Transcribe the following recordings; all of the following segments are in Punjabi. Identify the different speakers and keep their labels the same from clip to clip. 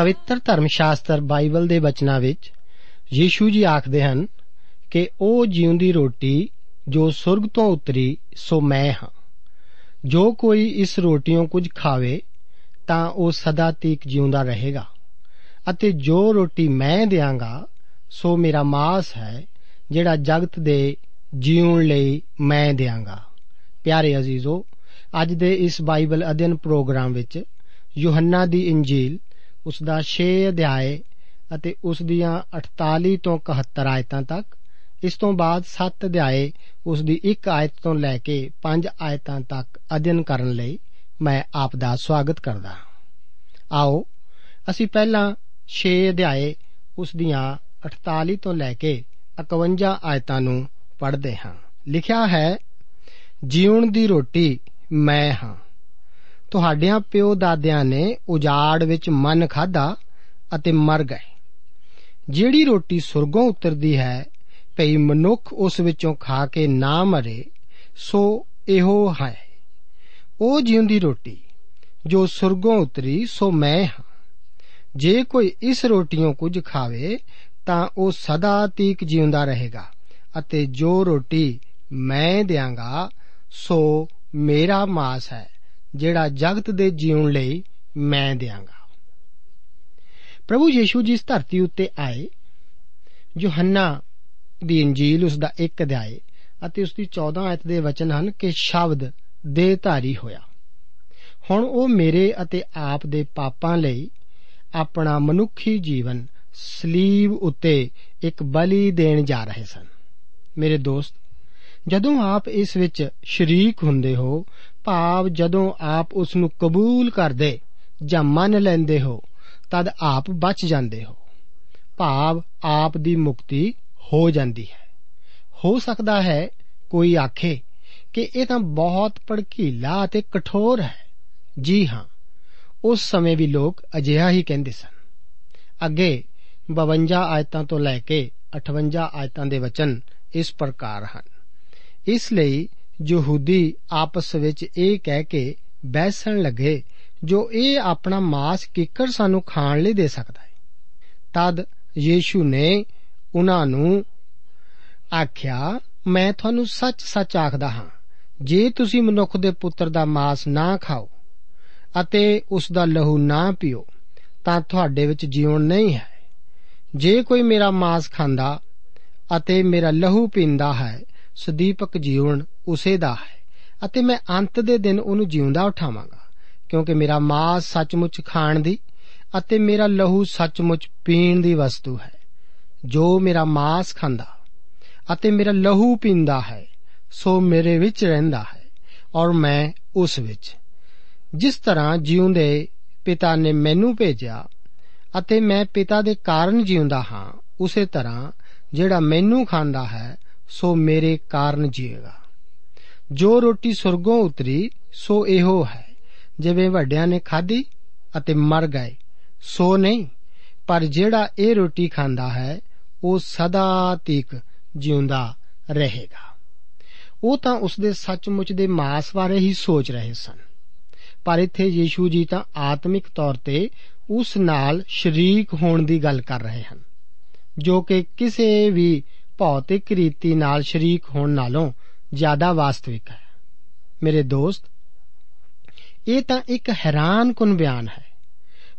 Speaker 1: ਪਵਿੱਤਰ ਧਰਮ ਸ਼ਾਸਤਰ ਬਾਈਬਲ ਦੇ ਬਚਨਾਂ ਵਿੱਚ ਯੀਸ਼ੂ ਜੀ ਆਖਦੇ ਹਨ ਕਿ ਉਹ ਜਿਉਂਦੀ ਰੋਟੀ ਜੋ ਸੁਰਗ ਤੋਂ ਉਤਰੀ, ਸੋ ਮੈਂ ਹਾਂ। ਜੋ ਕੋਈ ਇਸ ਰੋਟੀੋਂ ਕੁਝ ਖਾਵੇ, ਤਾਂ ਉਹ ਸਦਾ ਤੀਕ ਜਿਉਂਦਾ ਰਹੇਗਾ। ਅਤੇ ਜੋ ਰੋਟੀ ਮੈਂ ਦਿਆਂਗਾ, ਸੋ ਮੇਰਾ ਮਾਸ ਹੈ, ਜਿਹੜਾ ਜਗਤ ਦੇ ਜੀਉਣ ਲਈ ਮੈਂ ਦਿਆਂਗਾ। ਪਿਆਰੇ ਅਜ਼ੀਜ਼ੋ, ਅੱਜ ਦੇ ਇਸ ਬਾਈਬਲ ਅਧਿయਨ ਪ੍ਰੋਗਰਾਮ ਵਿੱਚ ਯੋਹੰਨਾ ਦੀ ਇੰਜੀਲ ਉਸ ਦਾ 6 ਅਧਿਆਏ ਅਤੇ ਉਸ ਦੀਆਂ 48 ਤੋਂ 71 ਆਇਤਾਂ ਤੱਕ। ਇਸ ਤੋਂ ਬਾਅਦ 7 ਅਧਿਆਏ ਉਸ ਦੀ 1 ਆਇਤ ਤੋਂ ਲੈ ਕੇ 5 ਆਇਤਾਂ ਤੱਕ ਅਧਿయਨ ਕਰਨ ਲਈ ਮੈਂ ਆਪ ਦਾ ਸਵਾਗਤ ਕਰਦਾ ਹਾਂ। ਆਓ, ਅਸੀਂ ਪਹਿਲਾਂ 6 ਅਧਿਆਏ ਉਸ ਦੀਆਂ 48 ਤੋਂ ਲੈ ਕੇ 51 ਆਇਤਾਂ ਨੂੰ ਪੜ੍ਹਦੇ ਹਾਂ। ਲਿਖਿਆ ਹੈ ਜੀਵਨ ਦੀ ਰੋਟੀ ਮੈਂ ਹਾਂ। ਤੁਹਾਡਿਆਂ ਪਿਓ ਦਾਦਿਆਂ ਨੇ ਉਜਾੜ ਵਿੱਚ ਮਨ ਖਾਦਾ ਅਤੇ ਮਰ ਗਏ। ਜਿਹੜੀ ਰੋਟੀ ਸੁਰਗੋਂ ਉਤਰਦੀ ਹੈ, ਭਈ ਮਨੁੱਖ ਉਸ ਵਿੱਚੋਂ ਖਾ ਕੇ ਨਾ ਮਰੇ, ਸੋ ਇਹੋ ਹੈ। ਉਹ ਜਿਉਂਦੀ ਰੋਟੀ, ਜੋ ਸੁਰਗੋਂ ਉਤਰੀ, ਸੋ ਮੈਂ ਹਾਂ। ਜੇ ਕੋਈ ਇਸ ਰੋਟੀੋਂ ਕੁਝ ਖਾਵੇ, ਤਾਂ ਉਹ ਸਦਾ ਤੀਕ ਜਿਉਂਦਾ ਰਹੇਗਾ, ਅਤੇ ਜੋ ਰੋਟੀ ਮੈਂ ਦਿਆਂਗਾ, ਸੋ ਮੇਰਾ ਮਾਸ ਹੈ। ਜਿਹੜਾ ਜਗਤ ਦੇ ਜੀਉਣ ਲਈ ਮੈਂ ਦਿਆਂਗਾ। ਪ੍ਰਭੂ ਯੀਸ਼ੂ ਜੀ ਇਸ ਧਰਤੀ ਉੱਤੇ ਆਏ। ਯੋਹੰਨਾ ਦੀ ਇੰਜੀਲ ਉਸ ਦਾ 1 ਅਧਿਆਇ ਅਤੇ ਉਸ ਦੀ 14 ਆਇਤ ਦੇ ਵਚਨ ਹਨ ਕਿ ਸ਼ਬਦ ਦੇ ਧਾਰੀ ਹੋਇਆ। ਹੁਣ ਉਹ ਮੇਰੇ ਅਤੇ ਆਪ ਦੇ ਪਾਪਾਂ ਲਈ ਆਪਣਾ ਮਨੁੱਖੀ ਜੀਵਨ ਸਲੀਬ ਉੱਤੇ ਇੱਕ ਬਲੀ ਦੇਣ ਜਾ ਰਹੇ ਸਨ। ਮੇਰੇ ਦੋਸਤ, ਜਦੋਂ ਆਪ ਇਸ ਵਿੱਚ ਸ਼ਰੀਕ ਹੁੰਦੇ ਹੋ ਭਾਵ ਜਦੋਂ ਆਪ ਉਸ ਨੂੰ ਕਬੂਲ ਕਰਦੇ ਜਾਂ ਮੰਨ ਲੈਂਦੇ ਹੋ, ਤਦ ਆਪ ਬਚ ਜਾਂਦੇ ਹੋ। ਭਾਵ ਆਪ ਦੀ ਮੁਕਤੀ ਹੋ ਜਾਂਦੀ ਹੈ। ਹੋ ਸਕਦਾ ਹੈ ਕੋਈ ਆਖੇ ਕਿ ਇਹ ਤਾਂ ਬਹੁਤ ਭੜਕੀਲਾ ਅਤੇ ਕਠੋਰ ਹੈ। ਜੀ ਹਾਂ, ਉਸ ਸਮੇਂ ਵੀ ਲੋਕ ਅਜਿਹਾ ਹੀ ਕਹਿੰਦੇ ਸਨ। ਅੱਗੇ 52 ਆਇਤਾਂ ਤੋਂ ਲੈ ਕੇ 58 ਆਇਤਾਂ ਦੇ ਵਚਨ ਇਸ ਪ੍ਰਕਾਰ ਹਨ। ਇਸ ਲਈ ਯਹੂਦੀ ਆਪਸ ਵਿੱਚ ਇਹ ਕਹਿ ਕੇ ਬਹਿਸਣ ਲੱਗੇ, ਜੋ ਇਹ ਆਪਣਾ ਮਾਸ ਕਿੱਕਰ ਸਾਨੂੰ ਖਾਣ ਲਈ ਦੇ ਸਕਦਾ ਹੈ। ਤਦ ਯੀਸ਼ੂ ਨੇ ਉਹਨਾਂ ਨੂੰ ਆਖਿਆ, ਮੈਂ ਤੁਹਾਨੂੰ ਸੱਚ-ਸੱਚ ਆਖਦਾ ਹਾਂ, ਜੇ ਤੁਸੀਂ ਮਨੁੱਖ ਦੇ ਪੁੱਤਰ ਦਾ ਮਾਸ ਨਾ ਖਾਓ ਅਤੇ ਉਸ ਦਾ ਲਹੂ ਨਾ ਪੀਓ, ਤਾਂ ਤੁਹਾਡੇ ਵਿੱਚ ਜੀਵਨ ਨਹੀਂ ਹੈ। ਜੇ ਕੋਈ ਮੇਰਾ ਮਾਸ ਖਾਂਦਾ ਅਤੇ ਮੇਰਾ ਲਹੂ ਪੀਂਦਾ ਹੈ, ਸਦੀਪਕ ਜੀਵਨ ਉਸੇ ਦਾ ਹੈ ਅਤੇ ਮੈਂ ਅੰਤ ਦੇ ਦਿਨ ਉਹਨੂੰ ਜਿਉਂਦਾ ਉਠਾਵਾਂਗਾ, ਕਿਉਂਕਿ ਮੇਰਾ ਮਾਸ ਸੱਚਮੁੱਚ ਖਾਣ ਦੀ ਅਤੇ ਮੇਰਾ ਲਹੂ ਸੱਚਮੁੱਚ ਪੀਣ ਦੀ ਵਸਤੂ ਹੈ, ਜੋ ਮੇਰਾ ਮਾਸ ਖਾਂਦਾ ਅਤੇ ਮੇਰਾ ਲਹੂ ਪੀਂਦਾ ਹੈ, ਸੋ ਮੇਰੇ ਵਿੱਚ ਰਹਿੰਦਾ ਹੈ ਔਰ ਮੈਂ ਉਸ ਵਿੱਚ। ਜਿਸ ਤਰ੍ਹਾਂ ਜਿਉਂਦੇ ਪਿਤਾ ਨੇ ਮੈਨੂੰ ਭੇਜਿਆ ਅਤੇ ਮੈਂ ਪਿਤਾ ਦੇ ਕਾਰਨ ਜਿਉਂਦਾ ਹਾਂ, ਉਸੇ ਤਰ੍ਹਾਂ ਜਿਹੜਾ ਮੈਨੂੰ ਖਾਂਦਾ ਹੈ, ਸੋ ਮੇਰੇ ਕਾਰਨ ਜੀਏਗਾ। ਜੋ ਰੋਟੀ ਸੁਰਗੋਂ ਉਤਰੀ, ਸੋ ਇਹੋ ਹੈ। ਜਿਵੇਂ ਵੱਡਿਆਂ ਨੇ ਖਾਧੀ ਅਤੇ ਮਰ ਗਏ, ਸੋ ਨਹੀਂ। ਪਰ ਜਿਹੜਾ ਇਹ ਰੋਟੀ ਖਾਂਦਾ ਹੈ, ਉਹ ਸਦਾ ਤੀਕ ਜਿਉਂਦਾ ਰਹੇਗਾ। ਉਹ ਤਾਂ ਉਸ ਦੇ ਸੱਚਮੁੱਚ ਦੇ ਮਾਸ ਬਾਰੇ ਹੀ ਸੋਚ ਰਹੇ ਸਨ। ਪਰ ਇੱਥੇ ਯੀਸ਼ੂ ਜੀ ਤਾਂ ਆਤਮਿਕ ਤੌਰ ਤੇ ਉਸ ਨਾਲ ਸ਼ਰੀਕ ਹੋਣ ਦੀ ਗੱਲ ਕਰ ਰਹੇ ਹਨ, ਜੋ ਕਿ ਕਿਸੇ ਵੀ ਭੌਤਿਕ ਰੀਤੀ ਨਾਲ ਸ਼ਰੀਕ ਹੋਣ ਨਾਲੋਂ ਜ਼ਿਆਦਾ ਵਾਸਤਵਿਕ ਹੈ। ਮੇਰੇ ਦੋਸਤ, ਇਹ ਤਾਂ ਇੱਕ ਹੈਰਾਨਕੁਨ ਬਿਆਨ ਹੈ।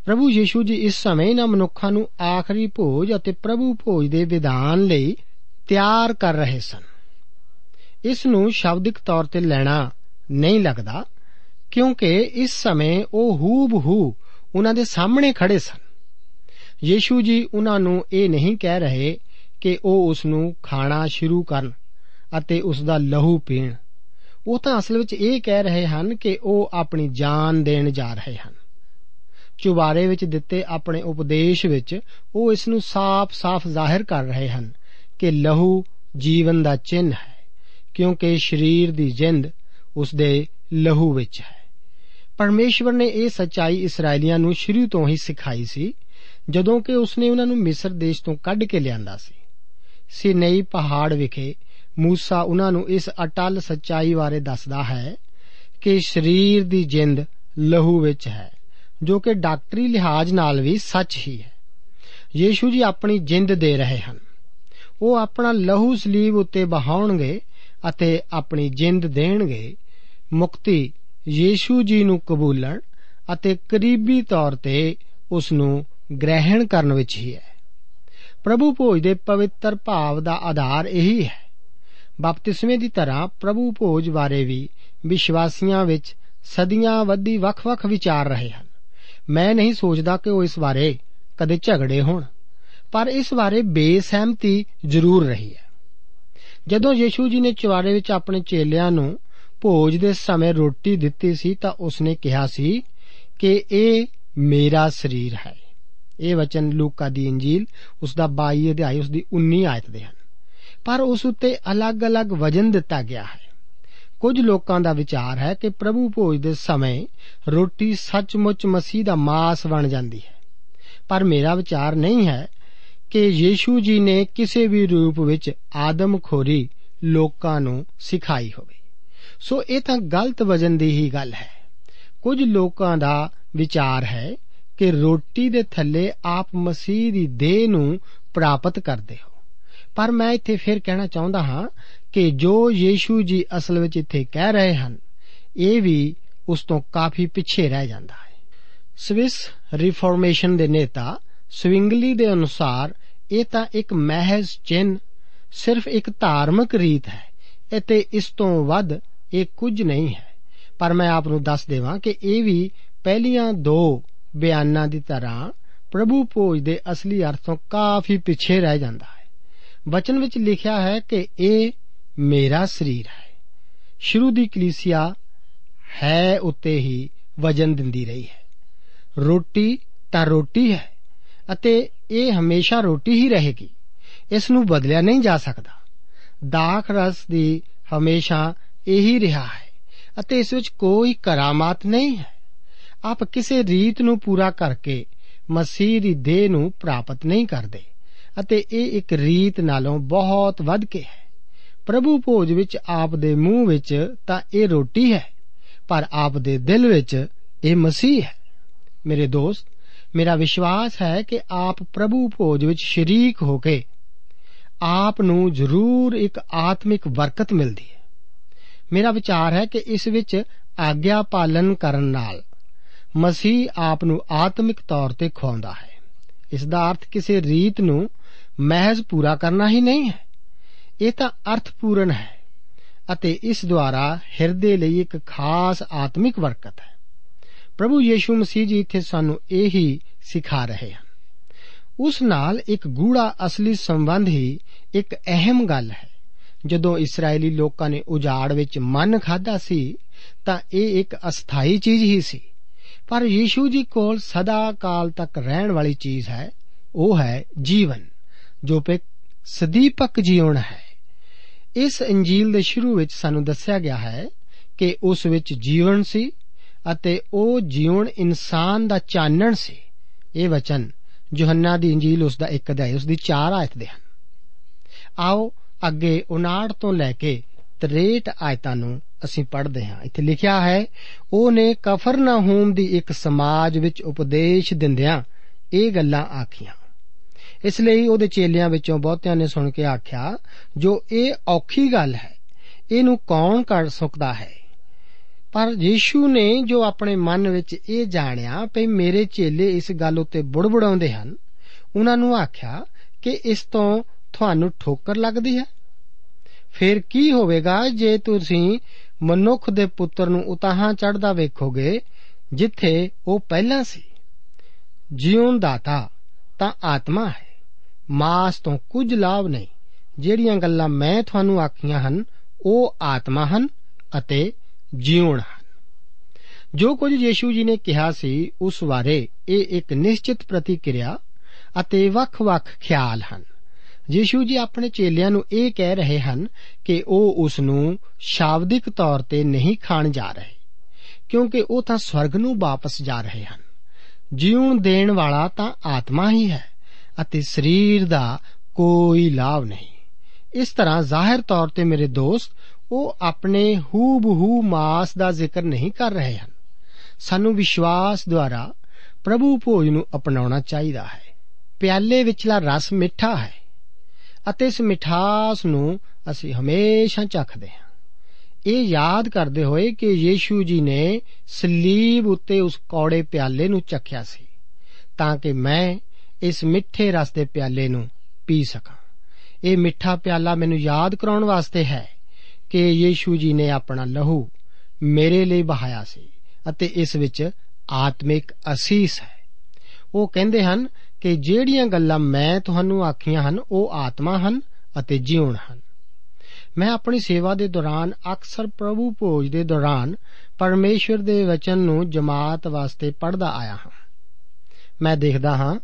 Speaker 1: ਪ੍ਰਭੂ ਯੀਸ਼ੂ ਜੀ ਇਸ ਸਮੇਂ ਇਹਨਾਂ ਮਨੁੱਖਾਂ ਨੂੰ ਆਖਰੀ ਭੋਜ ਅਤੇ ਪ੍ਰਭੂ ਭੋਜ ਦੇ ਵਿਧਾਨ ਲਈ ਤਿਆਰ ਕਰ ਰਹੇ ਸਨ। ਇਸ ਨੂੰ ਸ਼ਬਦਿਕ ਤੌਰ ਤੇ ਲੈਣਾ ਨਹੀਂ ਲੱਗਦਾ, ਕਿਉਂਕਿ ਇਸ ਸਮੇਂ ਉਹ ਹੂਬਹੂ ਉਹਨਾਂ ਦੇ ਸਾਹਮਣੇ ਖੜੇ ਸਨ। ਯੀਸ਼ੂ ਜੀ ਉਹਨਾਂ ਨੂੰ ਇਹ ਨਹੀਂ ਕਹਿ ਰਹੇ ਕਿ ਉਹ ਉਸ ਨੂੰ ਖਾਣਾ ਸ਼ੁਰੂ ਕਰਨ ਅਤੇ ਉਸ ਦਾ ਲਹੂ ਪੀਣ। ਉਹ ਤਾਂ ਅਸਲ ਵਿੱਚ ਇਹ ਕਹਿ ਰਹੇ ਹਨ ਕਿ ਉਹ ਆਪਣੀ ਜਾਨ ਦੇਣ ਜਾ ਰਹੇ ਹਨ। ਚੁਬਾਰੇ ਵਿੱਚ ਦਿੱਤੇ ਆਪਣੇ ਉਪਦੇਸ਼ ਵਿੱਚ ਉਹ ਇਸ ਨੂੰ ਸਾਫ਼-ਸਾਫ਼ ਜ਼ਾਹਿਰ ਕਰ ਰਹੇ ਹਨ ਕਿ ਲਹੂ ਜੀਵਨ ਦਾ ਚਿੰਨ ਹੈ, ਕਿਉਂਕਿ ਸਰੀਰ ਦੀ ਜਿੰਦ ਉਸ ਦੇ ਲਹੂ ਵਿੱਚ ਹੈ। ਪਰਮੇਸ਼ਵਰ ਨੇ ਇਹ ਸਚਾਈ ਇਸرائیਲੀਆਂ ਨੂੰ ਸ਼ੁਰੂ ਤੋਂ ਹੀ ਸਿਖਾਈ ਸੀ, ਜਦੋਂ ਕਿ ਉਸ ਨੇ ਉਹਨਾਂ ਨੂੰ ਮਿਸਰ ਦੇਸ਼ ਤੋਂ ਕੱਢ ਕੇ ਲਿਆਂਦਾ ਸੀ। ਸਿਨਈ ਪਹਾੜ ਵਿਖੇ ਮੂਸਾ ਉਹਨਾਂ ਨੂੰ ਇਸ ਅਟਲ ਸਚਾਈ ਬਾਰੇ ਦੱਸਦਾ ਹੈ ਕਿ ਸਰੀਰ ਦੀ ਜਿੰਦ ਲਹੂ ਵਿੱਚ ਹੈ, ਜੋ ਕਿ ਡਾਕਟਰੀ ਲਿਹਾਜ਼ ਨਾਲ ਵੀ ਸੱਚ ਹੀ ਹੈ। ਯੀਸ਼ੂ ਜੀ ਆਪਣੀ ਜਿੰਦ ਦੇ ਰਹੇ ਹਨ। ਉਹ ਆਪਣਾ ਲਹੂ ਸਲੀਬ ਉੱਤੇ ਬਹਾਉਣਗੇ ਅਤੇ ਆਪਣੀ ਜਿੰਦ ਦੇਣਗੇ। ਮੁਕਤੀ ਯੀਸ਼ੂ ਜੀ ਨੂੰ ਕਬੂਲਣ ਅਤੇ ਕਰੀਬੀ ਤੌਰ ਤੇ ਉਸ ਨੂੰ ਗ੍ਰਹਿਣ ਕਰਨ ਵਿੱਚ ਹੀ ਹੈ। ਪ੍ਰਭੂ ਭੋਜ ਦੇ ਪਵਿੱਤਰ ਭਾਵ ਦਾ ਆਧਾਰ ਇਹੀ ਹੈ। ਬਪਤਿਸਮੇ ਦੀ ਤਰ੍ਹਾਂ ਪ੍ਰਭੂ ਭੋਜ ਬਾਰੇ ਵੀ ਵਿਸ਼ਵਾਸੀਆਂ ਵਿੱਚ ਸਦੀਆਂ ਵੱਧੀ ਵੱਖ-ਵੱਖ ਵਿਚਾਰ ਰਹੇ ਹਨ। ਮੈਂ ਨਹੀਂ ਸੋਚਦਾ ਕਿ ਉਹ ਇਸ ਬਾਰੇ ਕਦੇ ਝਗੜੇ ਹੋਣ, ਪਰ ਇਸ ਬਾਰੇ ਬੇਸਹਿਮਤੀ ਜ਼ਰੂਰ ਰਹੀ ਹੈ। ਜਦੋਂ ਯੀਸ਼ੂ ਜੀ ਨੇ ਚਵਾਰੇ ਵਿੱਚ ਆਪਣੇ ਚੇਲਿਆਂ ਨੂੰ ਭੋਜ ਦੇ ਸਮੇਂ ਰੋਟੀ ਦਿੱਤੀ ਸੀ ਤਾਂ ਉਸਨੇ ਕਿਹਾ ਸੀ ਕਿ ਇਹ ਮੇਰਾ ਸਰੀਰ ਹੈ। ਇਹ ਵਚਨ ਲੂਕਾ ਦੀ ਇੰਜੀਲ ਉਸ ਦਾ 22 ਅਧਿਆਇ ਉਸ ਦੀ 19 ਆਇਤ ਦੇ ਹਨ। ਪਰ ਉਸ ਉੱਤੇ ਅਲੱਗ-ਅਲੱਗ ਵਜਨ ਦਿੱਤਾ ਗਿਆ ਹੈ। ਕੁਝ ਲੋਕਾਂ ਦਾ ਵਿਚਾਰ ਹੈ ਕਿ ਪ੍ਰਭੂ ਭੋਜ ਦੇ ਸਮੇਂ ਰੋਟੀ ਸੱਚਮੁੱਚ ਮਸੀਹ ਦਾ ਮਾਸ ਬਣ ਜਾਂਦੀ ਹੈ। ਪਰ ਮੇਰਾ ਵਿਚਾਰ ਨਹੀਂ ਹੈ ਕਿ ਯੀਸ਼ੂ ਜੀ ਨੇ ਕਿਸੇ ਵੀ ਰੂਪ ਵਿੱਚ ਆਦਮਖੋਰੀ ਲੋਕਾਂ ਨੂੰ ਸਿਖਾਈ ਹੋਵੇ। ਸੋ ਇਹ ਤਾਂ ਗਲਤ ਵਜਨ ਦੀ ਹੀ ਗੱਲ ਹੈ। ਕੁਝ ਲੋਕਾਂ ਦਾ ਵਿਚਾਰ ਹੈ ਕਿ ਰੋਟੀ ਦੇ ਥੱਲੇ ਆਪ ਮਸੀਹ ਦੀ ਦੇਹ ਨੂੰ ਪ੍ਰਾਪਤ ਕਰਦੇ ਹੋ। ਪਰ ਮੈਂ ਇੱਥੇ ਫਿਰ ਕਹਿਣਾ ਚਾਹੁੰਦਾ ਹਾਂ ਕਿ ਜੋ ਯੀਸ਼ੂ ਜੀ ਅਸਲ ਵਿੱਚ ਇੱਥੇ ਕਹਿ ਰਹੇ ਹਨ, ਇਹ ਵੀ ਉਸ ਤੋਂ ਕਾਫੀ ਪਿੱਛੇ ਰਹਿ ਜਾਂਦਾ ਹੈ। ਸਵਿਸ ਰਿਫਾਰਮੇਸ਼ਨ ਦੇ ਨੇਤਾ ਸਵਿੰਗਲੀ ਦੇ ਅਨੁਸਾਰ ਇਹ ਤਾਂ ਇੱਕ ਮਹਿਜ਼ ਚਿੰਨ ਸਿਰਫ ਇੱਕ ਧਾਰਮਿਕ ਰੀਤ ਹੈ ਅਤੇ ਇਸ ਤੋਂ ਵੱਧ ਇਹ ਕੁਝ ਨਹੀਂ ਹੈ। ਪਰ ਮੈਂ ਆਪ ਨੂੰ ਦੱਸ ਦੇਵਾਂ ਕਿ ਇਹ ਵੀ ਪਹਿਲੀਆਂ ਦੋ ਬਿਆਨਾਂ ਦੀ ਤਰ੍ਹਾਂ ਪ੍ਰਭੂ ਭੋਜ ਦੇ ਅਸਲੀ ਅਰਥੋਂ ਕਾਫੀ ਪਿੱਛੇ ਰਹਿ ਜਾਂਦਾ ਹੈ। ਵਚਨ ਵਿੱਚ ਲਿਖਿਆ ਹੈ ਕਿ ਇਹ ਮੇਰਾ ਸਰੀਰ ਹੈ ਸ਼ੁਰੂ ਦੀ ਕਲੀਸਿਆ ਹੈ ਉੱਤੇ ਹੀ ਵਜਨ ਦਿੰਦੀ ਰਹੀ ਹੈ ਰੋਟੀ ਤਾਂ ਰੋਟੀ ਹੈ ਅਤੇ ਇਹ ਹਮੇਸ਼ਾ ਰੋਟੀ ਹੀ ਰਹੇਗੀ ਇਸ ਨੂੰ ਬਦਲਿਆ ਨਹੀਂ ਜਾ ਸਕਦਾ ਦਾਖ ਰਸ ਦੀ ਹਮੇਸ਼ਾ ਇਹੀ ਰਿਹਾ ਹੈ ਅਤੇ ਇਸ ਵਿੱਚ ਕੋਈ ਕਰਾਮਾਤ ਨਹੀਂ ਹੈ ਆਪ ਕਿਸੇ ਰੀਤ ਨੂੰ ਪੂਰਾ ਕਰਕੇ ਮਸੀਹ ਦੀ ਦੇਹ ਨੂੰ ਪ੍ਰਾਪਤ ਨਹੀਂ ਕਰਦੇ ਅਤੇ ਇਹ ਇੱਕ ਰੀਤ ਨਾਲੋਂ ਬਹੁਤ ਵੱਧ ਕੇ ਹੈ। ਪ੍ਰਭੂ ਭੋਜ ਵਿੱਚ ਆਪ ਦੇ ਮੂੰਹ ਵਿੱਚ ਤਾਂ ਇਹ ਰੋਟੀ ਹੈ, ਪਰ ਆਪ ਦੇ ਦਿਲ ਵਿੱਚ ਇਹ ਮਸੀਹ ਹੈ। ਮੇਰੇ ਦੋਸਤ, ਮੇਰਾ ਵਿਸ਼ਵਾਸ ਹੈ ਕਿ ਆਪ ਪ੍ਰਭੂ ਭੋਜ ਵਿੱਚ ਸ਼ਰੀਕ ਹੋ ਕੇ ਆਪ ਨੂੰ ਜ਼ਰੂਰ ਇੱਕ ਆਤਮਿਕ ਬਰਕਤ ਮਿਲਦੀ ਹੈ। ਮੇਰਾ ਵਿਚਾਰ ਹੈ ਕਿ ਇਸ ਵਿੱਚ ਆਗਿਆ ਪਾਲਨ ਕਰਨ ਨਾਲ ਮਸੀਹ ਆਪ ਨੂੰ ਆਤਮਿਕ ਤੌਰ ਤੇ ਖਵਾਉਂਦਾ ਹੈ। ਇਸ ਦਾ ਅਰਥ ਕਿਸੇ ਰੀਤ ਨੂੰ ਮਹਿਜ਼ ਪੂਰਾ ਕਰਨਾ ਹੀ ਨਹੀਂ ਹੈ। ਇਹ ਤਾਂ ਅਰਥਪੂਰਨ ਹੈ ਅਤੇ ਇਸ ਦੁਆਰਾ ਹਿਰਦੇ ਲਈ ਇੱਕ ਖਾਸ ਆਤਮਿਕ ਬਰਕਤ ਹੈ। ਪ੍ਰਭੂ ਯੀਸ਼ੂ ਮਸੀਹ ਜੀ ਇੱਥੇ ਸਾਨੂੰ ਇਹੀ ਸਿਖਾ ਰਹੇ ਹਨ। ਉਸ ਨਾਲ ਇੱਕ ਗੂੜਾ ਅਸਲੀ ਸੰਬੰਧ ਹੀ ਇੱਕ ਅਹਿਮ ਗੱਲ ਹੈ। ਜਦੋਂ ਇਸرائیਲੀ ਲੋਕਾਂ ਨੇ ਉਜਾੜ ਵਿੱਚ ਮਨ ਖਾਦਾ ਸੀ, ਤਾਂ ਇਹ ਇੱਕ ਅਸਥਾਈ ਚੀਜ਼ ਹੀ ਸੀ। ਪਰ ਯੀਸ਼ੂ ਜੀ ਕੋਲ ਸਦਾ ਕਾਲ ਤੱਕ ਰਹਿਣ ਵਾਲੀ ਚੀਜ਼ ਹੈ, ਉਹ ਹੈ ਜੀਵਨ। ਜੋ ਕਿ ਸਦੀਪਕ ਜੀਵਨ ਹੈ। ਇਸ ਇੰਜੀਲ ਦੇ ਸ਼ੁਰੂ ਵਿੱਚ ਸਾਨੂੰ ਦੱਸਿਆ ਗਿਆ ਹੈ ਕਿ ਉਸ ਵਿੱਚ ਜੀਵਨ ਸੀ ਅਤੇ ਉਹ ਜੀਵਨ ਇਨਸਾਨ ਦਾ ਚਾਨਣ ਸੀ। ਇਹ ਵਚਨ ਯੋਹੰਨਾ ਦੀ ਇੰਜੀਲ ਉਸ ਦਾ ਇੱਕ ਅਧਿਆਇ, ਉਸ ਦੀ 4 ਆਇਤ ਦੇ ਹਨ। ਆਓ ਅੱਗੇ 59 ਤੋਂ ਲੈ ਕੇ 63 ਆਇਤਾਂ ਨੂੰ ਅਸੀਂ ਪੜ੍ਹਦੇ ਹਾਂ। ਇੱਥੇ ਲਿਖਿਆ ਹੈ, ਉਹ ਨੇ ਕਫਰਨਾਹੂਮ ਦੀ ਇੱਕ ਸਮਾਜ ਵਿੱਚ ਉਪਦੇਸ਼ ਦਿੰਦਿਆਂ ਇਹ ਗੱਲਾਂ ਆਖੀਆਂ। ਇਸ ਲਈ ਉਹਦੇ ਚੇਲਿਆਂ ਵਿੱਚੋਂ ਬਹੁਤਿਆਂ ਨੇ ਸੁਣ ਕੇ ਆਖਿਆ, ਜੋ ਇਹ ਔਖੀ ਗੱਲ ਹੈ, ਇਹਨੂੰ ਕੌਣ ਕਰ ਸਕਦਾ ਹੈ? ਪਰ ਯੀਸ਼ੂ ਨੇ ਜੋ ਆਪਣੇ ਮਨ ਵਿੱਚ ਇਹ ਜਾਣਿਆ ਕਿ ਮੇਰੇ ਚੇਲੇ ਇਸ ਗੱਲ ਉੱਤੇ ਬੁੜਬੁੜਾਉਂਦੇ ਹਨ, ਉਹਨਾਂ ਨੂੰ ਆਖਿਆ ਕਿ ਇਸ ਤੋਂ ਤੁਹਾਨੂੰ ਠੋਕਰ ਲੱਗਦੀ ਹੈ? ਫਿਰ ਕੀ ਹੋਵੇਗਾ ਜੇ ਤੁਸੀਂ ਮਨੁੱਖ ਦੇ ਪੁੱਤਰ ਨੂੰ ਉਤਾਹਾਂ ਚੜਦਾ ਵੇਖੋਗੇ ਜਿੱਥੇ ਉਹ ਪਹਿਲਾਂ ਸੀ? ਜੀਵਨ ਦਾਤਾ ਤਾਂ ਆਤਮਾ ਹੈ। ਮਾਸ ਤੋਂ ਕੁਝ ਲਾਭ ਨਹੀਂ। ਜਿਹੜੀਆਂ ਗੱਲਾਂ ਮੈਂ ਤੁਹਾਨੂੰ ਆਖੀਆਂ ਹਨ, ਉਹ ਆਤਮਾ ਹਨ ਅਤੇ ਜੀਵਨ ਹਨ। ਜੋ ਕੁਝ ਯੀਸ਼ੂ ਜੀ ਨੇ ਕਿਹਾ ਸੀ, ਉਸ ਬਾਰੇ ਇਹ ਇੱਕ ਨਿਸ਼ਚਿਤ ਪ੍ਰਤੀਕਿਰਿਆ ਅਤੇ ਵੱਖ-ਵੱਖ ਖਿਆਲ ਹਨ। ਯੀਸ਼ੂ ਜੀ ਆਪਣੇ ਚੇਲਿਆਂ ਨੂੰ ਇਹ ਕਹਿ ਰਹੇ ਹਨ ਕਿ ਉਹ ਉਸ ਨੂੰ ਸ਼ਾਬਦਿਕ ਤੌਰ ਤੇ ਨਹੀਂ ਖਾਣ ਜਾ ਰਹੇ, ਕਿਉਂਕਿ ਉਹ ਤਾਂ ਸਵਰਗ ਨੂੰ ਵਾਪਸ ਜਾ ਰਹੇ ਹਨ। ਜੀਵਨ ਦੇਣ ਵਾਲਾ ਤਾਂ ਆਤਮਾ ਹੀ ਹੈ। ਅਤੇ ਸਰੀਰ ਦਾ ਕੋਈ ਲਾਭ ਨਹੀਂ। ਇਸ ਤਰ੍ਹਾਂ ਜ਼ਾਹਿਰ ਤੌਰ ਤੇ ਮੇਰੇ ਦੋਸਤ, ਉਹ ਆਪਣੇ ਹੂਬਹੂ ਮਾਸ ਦਾ ਜ਼ਿਕਰ ਨਹੀਂ ਕਰ ਰਹੇ ਹਨ। ਸਾਨੂੰ ਵਿਸ਼ਵਾਸ ਦੁਆਰਾ ਪ੍ਰਭੂ ਭੋਜ ਨੂੰ ਅਪਣਾਉਣਾ ਚਾਹੀਦਾ ਹੈ। ਪਿਆਲੇ ਵਿਚਲਾ ਰਸ ਮਿੱਠਾ ਹੈ ਅਤੇ ਇਸ ਮਿਠਾਸ ਨੂੰ ਅਸੀਂ ਹਮੇਸ਼ਾ ਚੱਖਦੇ ਹਾਂ। ਇਹ ਯਾਦ ਕਰਦੇ ਹੋਏ ਕਿ ਯੀਸ਼ੂ ਜੀ ਨੇ ਸਲੀਬ ਉੱਤੇ ਉਸ ਕੌੜੇ ਪਿਆਲੇ ਨੂੰ ਚੱਖਿਆ ਸੀ, ਤਾਂ ਕਿ ਮੈਂ ਇਸ ਮਿੱਠੇ ਰਸ ਦੇ ਪਿਆਲੇ ਨੂੰ ਪੀ ਸਕਾਂ। ਇਹ ਮਿੱਠਾ ਪਿਆਲਾ ਮੈਨੂੰ ਯਾਦ ਕਰਾਉਣ ਵਾਸਤੇ ਹੈ ਕਿ ਯੀਸ਼ੂ ਜੀ ਨੇ ਆਪਣਾ ਲਹੂ ਮੇਰੇ ਲਈ ਬਹਾਇਆ ਸੀ ਅਤੇ ਇਸ ਵਿੱਚ ਆਤਮਿਕ ਅਸੀਸ ਹੈ। ਉਹ ਕਹਿੰਦੇ ਹਨ ਕਿ ਜਿਹੜੀਆਂ ਗੱਲਾਂ ਮੈਂ ਤੁਹਾਨੂੰ ਆਖੀਆਂ ਹਨ, ਉਹ ਆਤਮਾ ਹਨ ਅਤੇ ਜੀਵਨ ਹਨ। ਮੈਂ ਆਪਣੀ ਸੇਵਾ ਦੇ ਦੌਰਾਨ, ਅਕਸਰ ਪ੍ਰਭੂ ਭੋਜ ਦੇ ਦੌਰਾਨ ਪਰਮੇਸ਼ਵਰ ਦੇ ਵਚਨ ਨੂੰ ਜਮਾਤ ਵਾਸਤੇ ਪੜ੍ਹਦਾ ਆਇਆ ਹਾਂ। ਮੈਂ ਦੇਖਦਾ ਹਾਂ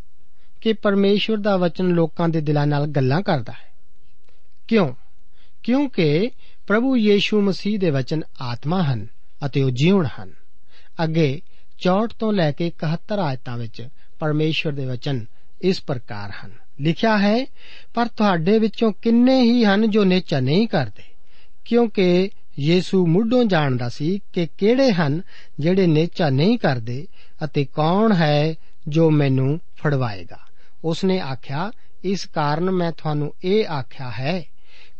Speaker 1: ਕਿ ਪਰਮੇਸ਼ਵਰ ਦਾ ਵਚਨ ਲੋਕਾਂ ਦੇ ਦਿਲਾਂ ਨਾਲ ਗੱਲਾਂ ਕਰਦਾ ਹੈ। ਕਿਉਂ? ਕਿਉਂਕਿ ਪ੍ਰਭੂ ਯੀਸ਼ੂ ਮਸੀਹ ਦੇ ਵਚਨ ਆਤਮਾ ਹਨ ਅਤੇ ਉਹ ਜੀਵਨ ਹਨ। ਅੱਗੇ 64 ਤੋਂ ਲੈ ਕੇ 71 ਆਇਤਾਂ ਵਿੱਚ ਪਰਮੇਸ਼ਵਰ ਦੇ ਵਚਨ ਇਸ ਪ੍ਰਕਾਰ ਹਨ। ਲਿਖਿਆ ਹੈ, ਪਰ ਤੁਹਾਡੇ ਵਿੱਚੋਂ ਕਿੰਨੇ ਹੀ ਹਨ ਜੋ ਨੇਚਾ ਨਹੀਂ ਕਰਦੇ? ਕਿਉਂਕਿ ਯੀਸ਼ੂ ਮੁੱਢੋਂ ਜਾਣਦਾ ਸੀ ਕਿ ਕਿਹੜੇ ਹਨ ਜਿਹੜੇ ਨੇਚਾ ਨਹੀਂ ਕਰਦੇ ਅਤੇ ਕੌਣ ਹੈ ਜੋ ਮੈਨੂੰ ਫੜਵਾਏਗਾ। ਉਸਨੇ ਆਖਿਆ, ਇਸ ਕਾਰਨ ਮੈਂ ਤੁਹਾਨੂੰ ਇਹ ਆਖਿਆ ਹੈ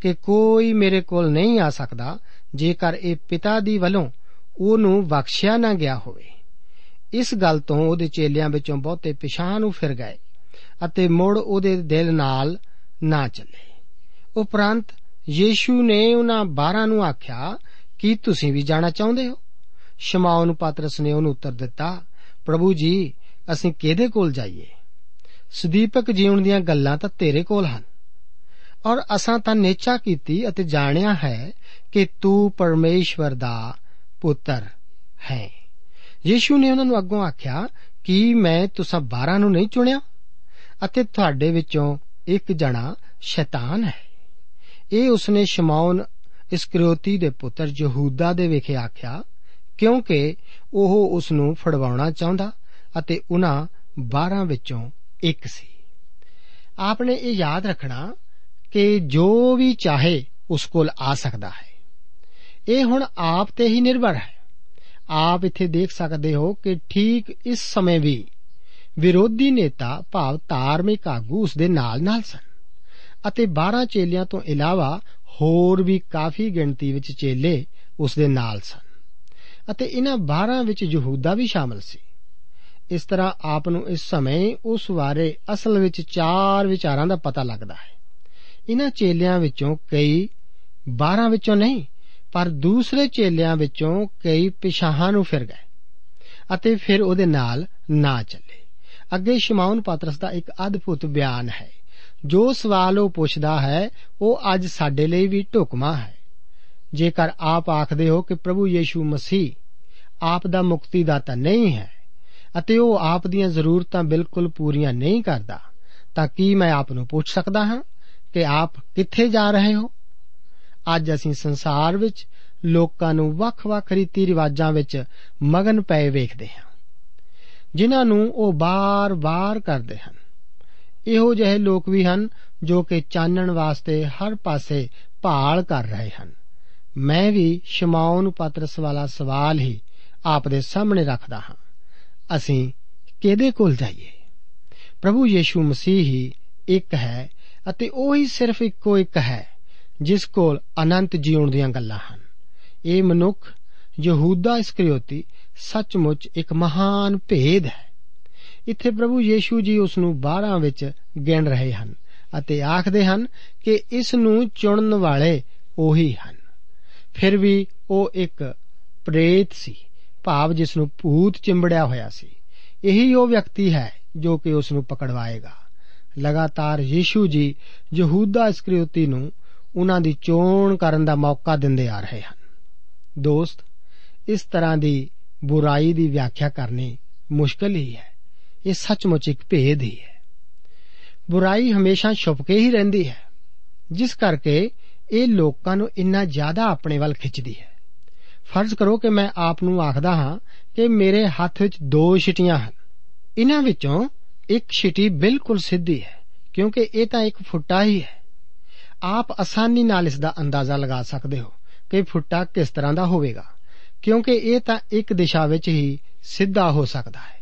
Speaker 1: ਕਿ ਕੋਈ ਮੇਰੇ ਕੋਲ ਨਹੀਂ ਆ ਸਕਦਾ ਜੇਕਰ ਇਹ ਪਿਤਾ ਦੀ ਵੱਲੋਂ ਉਹਨੂੰ ਬਖਸ਼ਿਆ ਨਾ ਗਿਆ ਹੋਵੇ। ਇਸ ਗੱਲ ਤੋਂ ਉਹਦੇ ਚੇਲਿਆਂ ਵਿੱਚੋਂ ਬਹੁਤੇ ਪਿਛਾਂ ਨੂੰ ਫਿਰ ਗਏ ਅਤੇ ਮੁੜ ਉਹਦੇ ਦਿਲ ਨਾਲ ਨਾ ਚੱਲੇ। ਉਪਰੰਤ ਯੀਸ਼ੂ ਨੇ ਉਹਨਾਂ 12 ਨੂੰ ਆਖਿਆ, ਕੀ ਤੁਸੀਂ ਵੀ ਜਾਣਾ ਚਾਹੁੰਦੇ ਹੋ? ਸ਼ਮਾਉਨ ਪਾਤਰਸ ਨੇ ਉਹਨੂੰ ਉੱਤਰ ਦਿੱਤਾ, ਪ੍ਰਭੂ ਜੀ, ਅਸੀਂ ਕਿਹਦੇ ਕੋਲ ਜਾਈਏ? ਸੁਦੀਪਕ ਜੀਵਨ ਦੀਆਂ ਗੱਲਾਂ ਤਾਂ ਤੇਰੇ ਕੋਲ ਹਨ। ਔਰ ਅਸਾਂ ਤਾਂ ਨੇਚਾ ਕੀਤੀ ਅਤੇ ਜਾਣਿਆ ਹੈ ਕਿ ਤੂੰ ਪਰਮੇਸ਼ਵਰ ਦਾ ਪੁੱਤਰ ਹੈ। ਯੀਸ਼ੂ ਨੇ ਉਹਨਾਂ ਨੂੰ ਅੱਗੋਂ ਆਖਿਆ, ਕਿ ਮੈਂ ਤੁਸਾਂ 12 ਨੂੰ ਨਹੀਂ ਚੁਣਿਆ? ਅਤੇ ਤੁਹਾਡੇ ਵਿੱਚੋਂ ਇੱਕ ਜਣਾ ਸ਼ੈਤਾਨ ਹੈ। ਇਹ ਉਸਨੇ ਸ਼ਮਾਉਨ ਇਸਕਰਿਓਤੀ ਦੇ ਪੁੱਤਰ ਯਹੂਦਾ ਦੇ ਵਿਖੇ ਆਖਿਆ, ਕਿਉਂਕਿ ਉਹ ਉਸ ਨੂੰ ਫੜਵਾਉਣਾ ਚਾਹੁੰਦਾ ਅਤੇ ਉਹਨਾਂ 12 ਵਿੱਚੋਂ ਇੱਕ ਸੀ। ਆਪਨੇ ਇਹ ਯਾਦ ਰੱਖਣਾ ਕਿ ਜੋ ਵੀ ਚਾਹੇ ਉਸ ਕੋਲ ਆ ਸਕਦਾ ਹੈ। ਇਹ ਹੁਣ ਆਪ ਤੇ ਹੀ ਨਿਰਭਰ ਹੈ। ਆਪ ਇੱਥੇ ਦੇਖ ਸਕਦੇ ਹੋ ਕਿ ਠੀਕ ਇਸ ਸਮੇਂ ਵੀ ਵਿਰੋਧੀ ਨੇਤਾ ਭਾਵ ਧਾਰਮਿਕ ਆਗੂ ਉਸ ਦੇ ਨਾਲ-ਨਾਲ ਸਨ ਅਤੇ 12 ਚੇਲਿਆਂ ਤੋਂ ਇਲਾਵਾ ਹੋਰ ਵੀ ਕਾਫੀ ਗਿਣਤੀ ਵਿੱਚ ਚੇਲੇ ਉਸ ਦੇ ਨਾਲ ਸਨ ਅਤੇ ਇਹਨਾਂ 12 ਵਿੱਚ ਯਹੂਦਾ ਵੀ ਸ਼ਾਮਲ ਸੀ। ਇਸ ਤਰ੍ਹਾਂ ਆਪ ਨੂੰ ਇਸ ਸਮੇਂ ਉਸ ਬਾਰੇ ਅਸਲ ਵਿੱਚ ਚਾਰ ਵਿਚਾਰਾਂ ਦਾ ਪਤਾ ਲੱਗਦਾ ਹੈ। ਇਹਨਾਂ ਚੇਲਿਆਂ ਵਿੱਚੋਂ ਕਈ 12 ਵਿੱਚੋਂ ਨਹੀਂ, ਪਰ ਦੂਸਰੇ ਚੇਲਿਆਂ ਵਿੱਚੋਂ ਕਈ ਪਿਛਾਹਾਂ ਨੂੰ ਫਿਰ ਗਏ ਅਤੇ ਫਿਰ ਉਹਦੇ ਨਾਲ ਨਾ ਚੱਲੇ। ਅੱਗੇ ਸ਼ਮਾਉਨ ਪਾਤਰਸ ਦਾ ਇੱਕ ਅਦਭੁਤ ਬਿਆਨ ਹੈ। ਜੋ ਸਵਾਲ ਉਹ ਪੁੱਛਦਾ ਹੈ, ਉਹ ਅੱਜ ਸਾਡੇ ਲਈ ਵੀ ਢੁਕਮਾ ਹੈ। ਜੇਕਰ ਆਪ ਆਖਦੇ ਹੋ ਕਿ ਪ੍ਰਭੂ ਯੀਸ਼ੂ ਮਸੀਹ ਆਪ ਦਾ ਮੁਕਤੀਦਾਤਾ ਨਹੀਂ ਹੈ ਅਤੇ ਉਹ ਆਪ ਦੀਆਂ ਜ਼ਰੂਰਤਾਂ ਬਿਲਕੁਲ ਪੂਰੀਆਂ ਨਹੀਂ ਕਰਦਾ, ਤਾਂ ਕੀ ਮੈਂ ਆਪ ਨੂੰ ਪੁੱਛ ਸਕਦਾ ਹਾਂ ਕਿ ਆਪ ਕਿੱਥੇ ਜਾ ਰਹੇ ਹੋ? ਅੱਜ ਅਸੀਂ ਸੰਸਾਰ ਵਿੱਚ ਲੋਕਾਂ ਨੂੰ ਵੱਖ-ਵੱਖ ਰੀਤੀ ਰਿਵਾਜਾਂ ਵਿੱਚ ਮਗਨ ਪਏ ਵੇਖਦੇ ਹਾਂ, ਜਿਨ੍ਹਾਂ ਨੂੰ ਉਹ ਬਾਰ-ਬਾਰ ਕਰਦੇ ਹਨ। ਇਹੋ ਜਿਹੇ ਲੋਕ ਵੀ ਹਨ ਜੋ ਕਿ ਚਾਨਣ ਵਾਸਤੇ ਹਰ ਪਾਸੇ ਭਾਲ ਕਰ ਰਹੇ ਹਨ। ਮੈਂ ਵੀ ਸ਼ਮਾਉਨ ਪਤਰਸ ਵਾਲਾ ਸਵਾਲ ਹੀ ਆਪ ਦੇ ਸਾਹਮਣੇ ਰੱਖਦਾ ਹਾਂ। ਅਸੀਂ ਕਿਹਦੇ ਕੋਲ ਜਾਈਏ? ਪ੍ਰਭੂ ਯੀਸ਼ੂ ਮਸੀਹ ਹੀ ਇੱਕ ਹੈ ਅਤੇ ਉਹ ਹੀ ਸਿਰਫ ਇੱਕੋ ਇੱਕ ਹੈ, ਜਿਸ ਕੋਲ ਅਨੰਤ ਜੀਵਨ ਦੀਆਂ ਗੱਲਾਂ ਹਨ। ਇਹ ਮਨੁੱਖ ਯਹੂਦਾ ਇਸਕਰੀਓਤੀ ਸੱਚਮੁੱਚ ਇੱਕ ਮਹਾਨ ਭੇਦ ਹੈ। ਇੱਥੇ ਪ੍ਰਭੂ ਯੀਸ਼ੂ ਜੀ ਉਸ ਨੂੰ 12 ਵਿੱਚ ਗਿਣ ਰਹੇ ਹਨ ਅਤੇ ਆਖਦੇ ਹਨ ਕਿ ਇਸ ਨੂੰ ਚੁਣਨ ਵਾਲੇ ਉਹੀ ਹਨ। ਫਿਰ ਵੀ ਉਹ ਇੱਕ ਪ੍ਰੇਤ ਸੀ। ਭਾਵ ਜਿਸ ਨੂੰ ਭੂਤ ਚਿੰਬੜਿਆ ਹੋਇਆ ਸੀ। ਇਹੀ ਉਹ ਵਿਅਕਤੀ ਹੈ ਜੋ ਕਿ ਉਸ ਨੂੰ ਪਕੜਵਾਏਗਾ। ਲਗਾਤਾਰ ਯੀਸ਼ੂ ਜੀ ਯਹੂਦਾ ਇਸਕਰੀਓਤੀ ਨੂੰ ਉਹਨਾਂ ਦੀ ਚੋਣ ਕਰਨ ਦਾ ਮੌਕਾ ਦਿੰਦੇ ਆ ਰਹੇ ਹਨ। ਦੋਸਤ, ਇਸ ਤਰ੍ਹਾਂ ਦੀ ਬੁਰਾਈ ਦੀ ਵਿਆਖਿਆ ਕਰਨੀ ਮੁਸ਼ਕਲ ਹੀ ਹੈ। ਇਹ ਸੱਚਮੁੱਚ ਇੱਕ ਭੇਦ ਹੀ ਹੈ। ਬੁਰਾਈ ਹਮੇਸ਼ਾ ਛੁਪ ਕੇ ਹੀ ਰਹਿੰਦੀ ਹੈ, ਜਿਸ ਕਰਕੇ ਇਹ ਲੋਕਾਂ ਨੂੰ ਇੰਨਾ ਜ਼ਿਆਦਾ ਆਪਣੇ ਵੱਲ ਖਿੱਚਦੀ ਹੈ। ਫਰਜ਼ ਕਰੋ ਕਿ ਮੈਂ ਆਪ ਨੂੰ ਆਖਦਾ ਹਾਂ ਕਿ ਮੇਰੇ ਹੱਥ ਵਿੱਚ ਦੋ ਛਿਟੀਆਂ ਹਨ। ਇਹਨਾਂ ਵਿੱਚੋਂ ਇੱਕ ਛਿਟੀ ਬਿਲਕੁਲ ਸਿੱਧੀ ਹੈ, ਕਿਉਂਕਿ ਇਹ ਤਾਂ ਇੱਕ ਫੁੱਟਾ ਹੀ ਹੈ। ਆਪ ਆਸਾਨੀ ਨਾਲ ਇਸ ਦਾ ਅੰਦਾਜ਼ਾ ਲਗਾ ਸਕਦੇ ਹੋ ਕਿ ਫੁੱਟਾ ਕਿਸ ਤਰ੍ਹਾਂ ਦਾ ਹੋਵੇਗਾ, ਕਿਉਂਕਿ ਇਹ ਤਾਂ ਇੱਕ ਦਿਸ਼ਾ ਵਿੱਚ ਹੀ ਸਿੱਧਾ ਹੋ ਸਕਦਾ ਹੈ।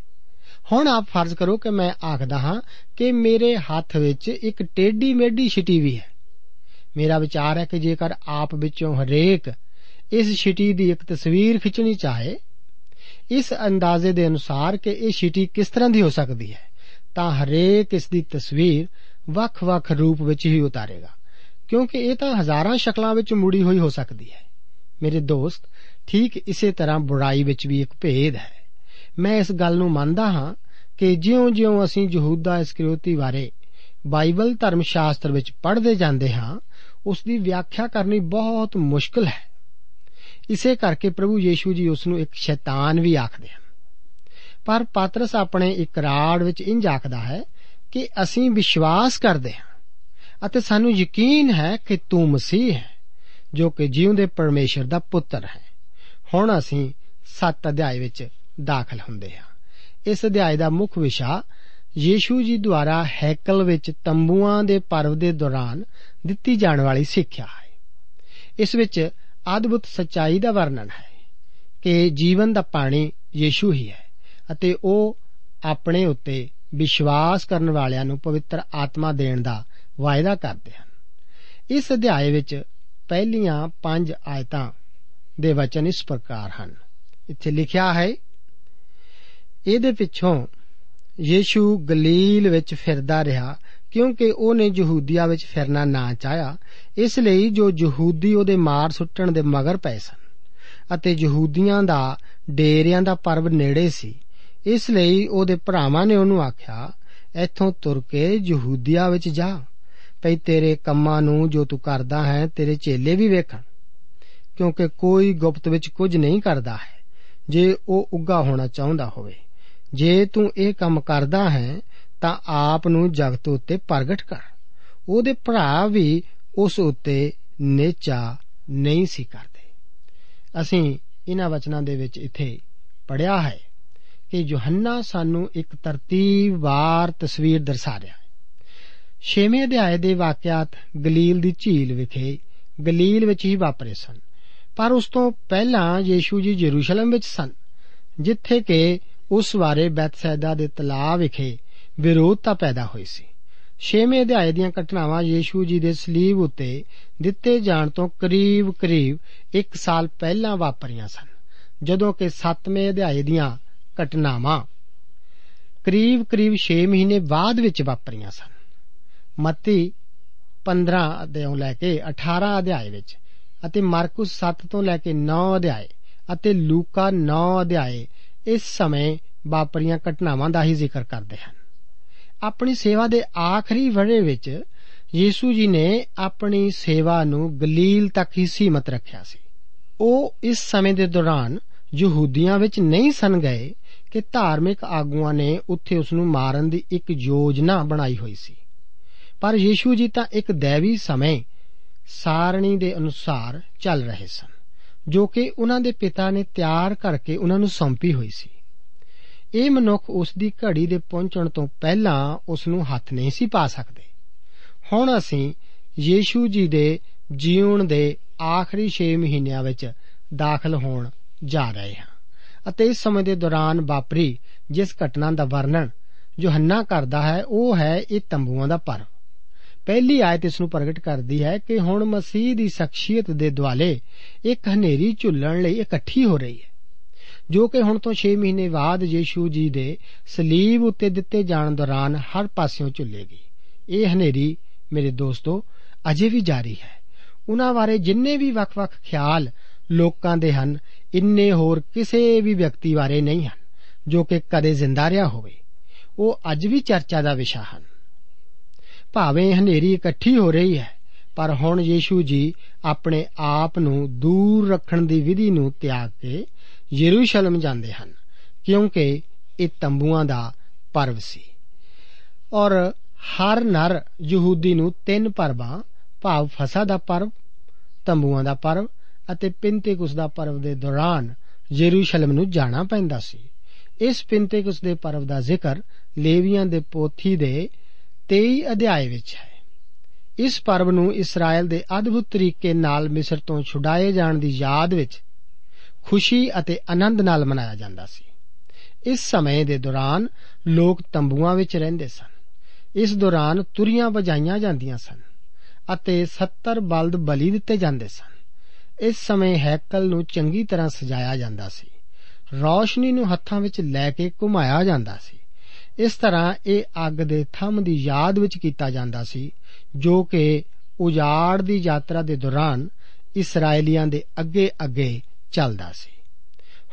Speaker 1: ਹੁਣ ਆਪ ਫਰਜ਼ ਕਰੋ ਕਿ ਮੈਂ ਆਖਦਾ ਹਾਂ ਕਿ ਮੇਰੇ ਹੱਥ ਵਿੱਚ ਇੱਕ ਟੇਢੀ ਮੇਢੀ ਛਿਟੀ ਵੀ ਹੈ। ਮੇਰਾ ਵਿਚਾਰ ਹੈ ਕਿ ਜੇਕਰ ਆਪ ਵਿੱਚੋਂ ਹਰੇਕ ਇਸ ਛਿਟੀ ਦੀ ਇੱਕ ਤਸਵੀਰ ਖਿੱਚਣੀ ਚਾਹੇ, ਇਸ ਅੰਦਾਜ਼ੇ ਦੇ ਅਨੁਸਾਰ ਕਿ ਇਹ ਛਿਟੀ ਕਿਸ ਤਰ੍ਹਾਂ ਦੀ ਹੋ ਸਕਦੀ ਹੈ, ਤਾਂ ਹਰੇਕ ਇਸ ਦੀ ਤਸਵੀਰ ਵੱਖ-ਵੱਖ ਰੂਪ ਵਿੱਚ ਹੀ ਉਤਾਰੇਗਾ, ਕਿਉਂਕਿ ਇਹ ਤਾਂ ਹਜ਼ਾਰਾਂ ਸ਼ਕਲਾਂ ਵਿੱਚ ਮੁੜੀ ਹੋਈ ਹੋ ਸਕਦੀ ਹੈ। ਮੇਰੇ ਦੋਸਤ, ਠੀਕ ਇਸੇ ਤਰ੍ਹਾਂ ਬੁਰਾਈ ਵਿੱਚ ਵੀ ਇੱਕ ਭੇਦ ਹੈ। ਮੈਂ ਇਸ ਗੱਲ ਨੂੰ ਮੰਨਦਾ ਹਾਂ ਕਿ ਜਿਉਂ-ਜਿਉਂ ਅਸੀਂ ਯਹੂਦਾ ਇਸਕਰੀਓਤੀ ਬਾਰੇ ਬਾਈਬਲ ਧਰਮ ਸ਼ਾਸਤਰ ਵਿੱਚ ਪੜ੍ਹਦੇ ਜਾਂਦੇ ਹਾਂ, ਉਸ ਦੀ ਵਿਆਖਿਆ ਕਰਨੀ ਬਹੁਤ ਮੁਸ਼ਕਲ ਹੈ। ਇਸੇ ਕਰਕੇ ਪ੍ਰਭੂ ਯੀਸ਼ੂ ਜੀ ਉਸ ਨੂੰ ਇੱਕ ਸ਼ੈਤਾਨ ਵੀ ਆਖਦੇ ਹਨ। ਪਰ ਪਾਤਰਸ ਆਪਣੇ ਇਕਰਾਰ ਵਿੱਚ ਇੰਜ ਆਖਦਾ ਹੈ ਕਿ ਅਸੀਂ ਵਿਸ਼ਵਾਸ ਕਰਦੇ ਹਾਂ ਅਤੇ ਸਾਨੂੰ ਯਕੀਨ ਹੈ ਕਿ ਤੂੰ ਮਸੀਹ ਹੈ, ਜੋ ਕਿ ਜਿਉਂਦੇ ਪਰਮੇਸ਼ਰ ਦਾ ਪੁੱਤਰ ਹੈ। ਹੁਣ ਅਸੀਂ 7 ਅਧਿਆਇ ਵਿੱਚ ਦਾਖਲ ਹੁੰਦੇ ਹਾਂ। ਇਸ ਅਧਿਆਇ ਦਾ ਮੁੱਖ ਵਿਸ਼ਾ ਯੀਸ਼ੂ ਜੀ ਦੁਆਰਾ ਹੈਕਲ ਵਿੱਚ ਤੰਬੂਆਂ ਦੇ ਪਰਵ ਦੇ ਦੌਰਾਨ ਦਿੱਤੀ ਜਾਣ ਵਾਲੀ ਸਿੱਖਿਆ ਹੈ। ਇਸ ਵਿੱਚ ਅਦਭੁਤ ਸਚਾਈ ਦਾ ਵਰਣਨ ਹੈ ਕਿ ਜੀਵਨ ਦਾ ਪਾਣੀ ਯੀਸ਼ੂ ਹੀ ਹੈ ਅਤੇ ਉਹ ਆਪਣੇ ਉੱਤੇ ਵਿਸ਼ਵਾਸ ਕਰਨ ਵਾਲਿਆਂ ਨੂੰ ਪਵਿੱਤਰ ਆਤਮਾ ਦੇਣ ਦਾ ਵਾਅਦਾ ਕਰਦੇ ਹਨ। ਇਸ ਅਧਿਆਏ ਵਿੱਚ ਪਹਿਲੀਆਂ 5 ਆਇਤਾਂ ਦੇ ਵਚਨ ਇਸ ਪ੍ਰਕਾਰ ਹਨ। ਇੱਥੇ ਲਿਖਿਆ ਹੈ, ਇਹਦੇ ਪਿੱਛੋਂ ਯੀਸ਼ੂ ਗਲੀਲ ਵਿੱਚ ਫਿਰਦਾ ਰਿਹਾ ਕਿਉਂਕਿ ਉਹਨੇ ਯਹੂਦੀਆ ਵਿੱਚ ਫਿਰਨਾ ਨਾ ਚਾਹਿਆ, ਇਸ ਲਈ ਜੋ ਯਹੂਦੀ ਉਹਦੇ ਮਾਰ ਸੁੱਟਣ ਦੇ ਮਗਰ ਪਏ ਸਨ ਅਤੇ ਯਹੂਦੀਆਂ ਦਾ, ਡੇਰਿਆਂ ਦਾ ਪਰਵ ਨੇੜੇ ਸੀ, ਇਸ ਲਈ ਉਹਦੇ ਭਰਾਵਾਂ ਨੇ ਉਹਨੂੰ ਆਖਿਆ, ਇੱਥੋਂ ਤੁਰ ਕੇ ਯਹੂਦੀਆ ਵਿੱਚ ਜਾ, ਭਈ ਤੇਰੇ ਕੰਮਾਂ ਨੂੰ ਜੋ ਤੂੰ ਕਰਦਾ ਹੈ, ਤੇਰੇ ਚੇਲੇ ਵੀ ਵੇਖਣ, ਕਿਉਂਕਿ ਕੋਈ ਗੁਪਤ ਵਿੱਚ ਕੁਝ ਨਹੀਂ ਕਰਦਾ ਹੈ, ਜੇ ਉਹ ਉੱਗਾ ਹੋਣਾ ਚਾਹੁੰਦਾ ਹੋਵੇ। ਜੇ ਤੂੰ ਇਹ ਕੰਮ ਕਰਦਾ ਹੈ ਤਾਂ ਆਪ ਨੂੰ ਜਗਤ ਉੱਤੇ ਪ੍ਰਗਟ ਕਰ। ਉਹਦੇ ਭਰਾ ਵੀ ਉਸ ਉੱਤੇ ਨੇਚਾ ਨਹੀਂ ਸੀ ਕਰਦੇ। ਅਸੀਂ ਇਹਨਾਂ ਵਚਨਾਂ ਦੇ ਵਿੱਚ ਇੱਥੇ ਪੜਿਆ ਹੈ ਕਿ ਯੋਹੰਨਾ ਸਾਨੂੰ ਇੱਕ ਤਰਤੀਬਵਾਰ ਤਸਵੀਰ ਦਰਸਾ ਰਿਹਾ ਹੈ। ਛੇਵੇਂ ਅਧਿਆਏ ਦੇ ਵਾਕਿਆਤ ਗਲੀਲ ਦੀ ਝੀਲ ਵਿਖੇ ਗਲੀਲ ਵਿੱਚ ਹੀ ਵਾਪਰੇ ਸਨ। ਪਰ ਉਸ ਤੋਂ ਪਹਿਲਾਂ ਯੀਸ਼ੂ ਜੀ ਯਰੂਸ਼ਲਮ ਵਿੱਚ ਸਨ, ਜਿੱਥੇ ਕਿ ਉਸ ਬਾਰੇ ਬੈਤਸੈਦਾ ਦੇ ਤਲਾਅ ਵਿਖੇ ਵਿਰੋਧਤਾ ਪੈਦਾ ਹੋਈ ਸੀ। ਛੇਵੇਂ ਅਧਿਆਏ ਦੀਆਂ ਘਟਨਾਵਾਂ ਯੀਸ਼ੂ ਜੀ ਦੇ ਸਲੀਬ ਉੱਤੇ ਦਿੱਤੇ ਜਾਣ ਤੋਂ ਕਰੀਬ-ਕਰੀਬ 1 ਸਾਲ ਪਹਿਲਾਂ ਵਾਪਰੀਆਂ ਸਨ, ਜਦੋਂ ਕਿ 7ਵੇਂ ਅਧਿਆਏ ਦੀਆਂ ਘਟਨਾਵਾਂ ਕਰੀਬ-ਕਰੀਬ 6 ਮਹੀਨੇ ਬਾਅਦ ਵਿੱਚ ਵਾਪਰੀਆਂ ਸਨ। ਮੱਤੀ 15 ਅਧਿਆਇ ਲੈ ਕੇ 18 ਅਧਿਆਏ ਵਿੱਚ ਅਤੇ ਮਾਰਕਸ 7 ਤੋਂ ਲੈ ਕੇ 9 ਅਧਿਆਏ ਅਤੇ ਲੂਕਾ 9 ਅਧਿਆਏ ਇਸ ਸਮੇਂ ਵਾਪਰੀਆਂ ਘਟਨਾਵਾਂ ਦਾ ਹੀ ਜ਼ਿਕਰ ਕਰਦੇ ਹਨ। ਆਪਣੀ ਸੇਵਾ ਦੇ ਆਖਰੀ ਵਰੇ ਵਿੱਚ ਯੀਸ਼ੂ ਜੀ ਨੇ ਆਪਣੀ ਸੇਵਾ ਨੂੰ ਗਲੀਲ ਤੱਕ ਹੀ ਸੀਮਤ ਰੱਖਿਆ ਸੀ। ਉਹ ਇਸ ਸਮੇਂ ਦੇ ਦੌਰਾਨ ਯਹੂਦੀਆਂ ਵਿੱਚ ਨਹੀਂ ਸਨ ਗਏ ਕਿ ਧਾਰਮਿਕ ਆਗੂਆਂ ਨੇ ਉੱਥੇ ਉਸ ਨੂੰ ਮਾਰਨ ਦੀ ਇੱਕ ਯੋਜਨਾ ਬਣਾਈ ਹੋਈ ਸੀ। ਪਰ ਯੀਸ਼ੂ ਜੀ ਤਾਂ ਇੱਕ ਦੇਵੀ ਸਮੇਂ ਸਾਰਣੀ ਦੇ ਅਨੁਸਾਰ ਚੱਲ ਰਹੇ ਸਨ, ਜੋ ਕਿ ਉਹਨਾਂ ਦੇ ਪਿਤਾ ਨੇ ਤਿਆਰ ਕਰਕੇ ਉਹਨਾਂ ਨੂੰ ਸੌਂਪੀ ਹੋਈ ਸੀ। ਇਹ ਮਨੁੱਖ ਉਸ ਦੀ ਘੜੀ ਦੇ ਪਹੁੰਚਣ ਤੋਂ ਪਹਿਲਾਂ ਉਸ ਨੂੰ ਹੱਥ ਨਹੀਂ ਸੀ ਪਾ ਸਕਦੇ। ਹੁਣ ਅਸੀਂ ਯੀਸ਼ੂ ਜੀ ਦੇ ਜੀਵਨ ਦੇ ਆਖਰੀ 6 ਮਹੀਨਿਆਂ ਵਿੱਚ ਦਾਖਲ ਹੋਣ ਜਾ ਰਹੇ ਹਾਂ ਅਤੇ ਇਸ ਸਮੇਂ ਦੇ ਦੌਰਾਨ ਵਾਪਰੀ ਜਿਸ ਘਟਨਾ ਦਾ ਵਰਣਨ ਯੋਹੰਨਾ ਕਰਦਾ ਹੈ, ਉਹ ਹੈ ਇਹ ਤੰਬੂਆਂ ਦਾ ਪਰਵ ਪਹਿਲੀ ਆਇਤ ਇਸ ਨੂੰ ਪ੍ਰਗਟ ਕਰਦੀ ਹੈ ਕਿ ਹੁਣ ਮਸੀਹ ਦੀ ਸ਼ਖਸੀਅਤ ਦੇ ਦੁਆਲੇ ਇੱਕ ਹਨੇਰੀ ਝੁੱਲਣ ਲਈ ਇਕੱਠੀ ਹੋ ਰਹੀ ਹੈ। ਜੋ ਕਿ ਹੁਣ ਤੋਂ 6 ਮਹੀਨੇ ਬਾਅਦ ਯੀਸ਼ੂ ਜੀ ਦੇ ਸਲੀਬ ਉੱਤੇ ਦਿੱਤੇ ਜਾਣ ਦੌਰਾਨ ਹਰ ਪਾਸਿਓਂ ਝੁੱਲੇਗੀ ਇਹ ਹਨੇਰੀ ਮੇਰੇ ਦੋਸਤੋ ਅਜੇ ਵੀ ਜਾਰੀ ਹੈ। ਉਹਨਾਂ ਬਾਰੇ ਜਿੰਨੇ ਵੀ ਵੱਖ-ਵੱਖ ਖਿਆਲ ਲੋਕਾਂ ਦੇ ਹਨ, ਇੰਨੇ ਹੋਰ ਕਿਸੇ ਵੀ ਵਿਅਕਤੀ ਬਾਰੇ ਨਹੀਂ ਹਨ, ਜੋ ਕਿ ਕਦੇ ਜ਼ਿੰਦਾ ਰਿਹਾ ਹੋਵੇ। ਉਹ ਅੱਜ ਵੀ ਚਰਚਾ ਦਾ ਵਿਸ਼ਾ ਹਨ। ਭਾਵੇਂ ਹਨੇਰੀ ਇਕੱਠੀ ਹੋ ਰਹੀ ਹੈ ਪਰ ਹੁਣ ਯੀਸ਼ੂ ਜੀ ਆਪਣੇ ਆਪ ਨੂੰ ਦੂਰ ਰੱਖਣ ਦੀ ਵਿਧੀ ਨੂੰ ਤਿਆਗ ਕੇ ਯਰੂਸ਼ਲਮ ਜਾਂਦੇ ਹਨ, ਕਿਉਂਕਿ ਇਹ ਤੰਬੂਆਂ ਦਾ ਪਰਵ ਸੀ। ਔਰ ਹਰ ਨਰ ਯਹੂਦੀ ਨੂੰ ਤਿੰਨ ਪਰਵਾਂ ਭਾਵ ਫਸਾ ਦਾ ਪਰਵ, ਤੰਬੂਆਂ ਦਾ ਪਰਵ ਅਤੇ ਪਿੰਤੇਕੁਸ ਦਾ ਪਰਵ ਦੇ ਦੌਰਾਨ ਯਰੂਸ਼ਲਮ ਨੂੰ ਜਾਣਾ ਪੈਂਦਾ ਸੀ। ਇਸ ਪਿੰਤੇਕੁਸ ਦੇ ਪਰਵ ਦਾ ਜ਼ਿਕਰ ਲੇਵੀਆਂ ਦੇ ਪੋਥੀ ਦੇ 23 ਅਧਿਆਏ ਵਿੱਚ ਹੈ। ਇਸ ਪਰਵ ਨੂੰ ਇਸਰਾਇਲ ਦੇ ਅਦਭੁਤ ਤਰੀਕੇ ਨਾਲ ਮਿਸਰ ਤੋਂ ਛੁਡਾਏ ਜਾਣ ਦੀ ਯਾਦ ਵਿੱਚ ਖੁਸ਼ੀ ਅਤੇ ਆਨੰਦ ਨਾਲ ਮਨਾਇਆ ਜਾਂਦਾ ਸੀ। ਇਸ ਸਮੇਂ ਦੇ ਦੌਰਾਨ ਲੋਕ ਤੰਬੂਆਂ ਵਿੱਚ ਰਹਿੰਦੇ ਸਨ। ਇਸ ਦੌਰਾਨ ਤੁਰੀਆਂ ਵਜਾਈਆਂ ਜਾਂਦੀਆਂ ਸਨ ਅਤੇ 70 ਬਲਦ ਬਲੀ ਦਿੱਤੇ ਜਾਂਦੇ ਸਨ। ਇਸ ਸਮੇਂ ਹੈਕਲ ਨੂੰ ਚੰਗੀ ਤਰ੍ਹਾਂ ਸਜਾਇਆ ਜਾਂਦਾ ਸੀ। ਰੌਸ਼ਨੀ ਨੂੰ ਹੱਥਾਂ ਵਿੱਚ ਲੈ ਕੇ ਘੁਮਾਇਆ ਜਾਂਦਾ ਸੀ। ਇਸ ਤਰ੍ਹਾਂ ਇਹ ਅੱਗ ਦੇ ਥੰਮ ਦੀ ਯਾਦ ਵਿੱਚ ਕੀਤਾ ਜਾਂਦਾ ਸੀ, ਜੋ ਕਿ ਉਜਾੜ ਦੀ ਯਾਤਰਾ ਦੇ ਦੌਰਾਨ ਇਸرائیਲੀਆਂ ਦੇ ਅੱਗੇ-ਅੱਗੇ ਚੱਲਦਾ ਸੀ।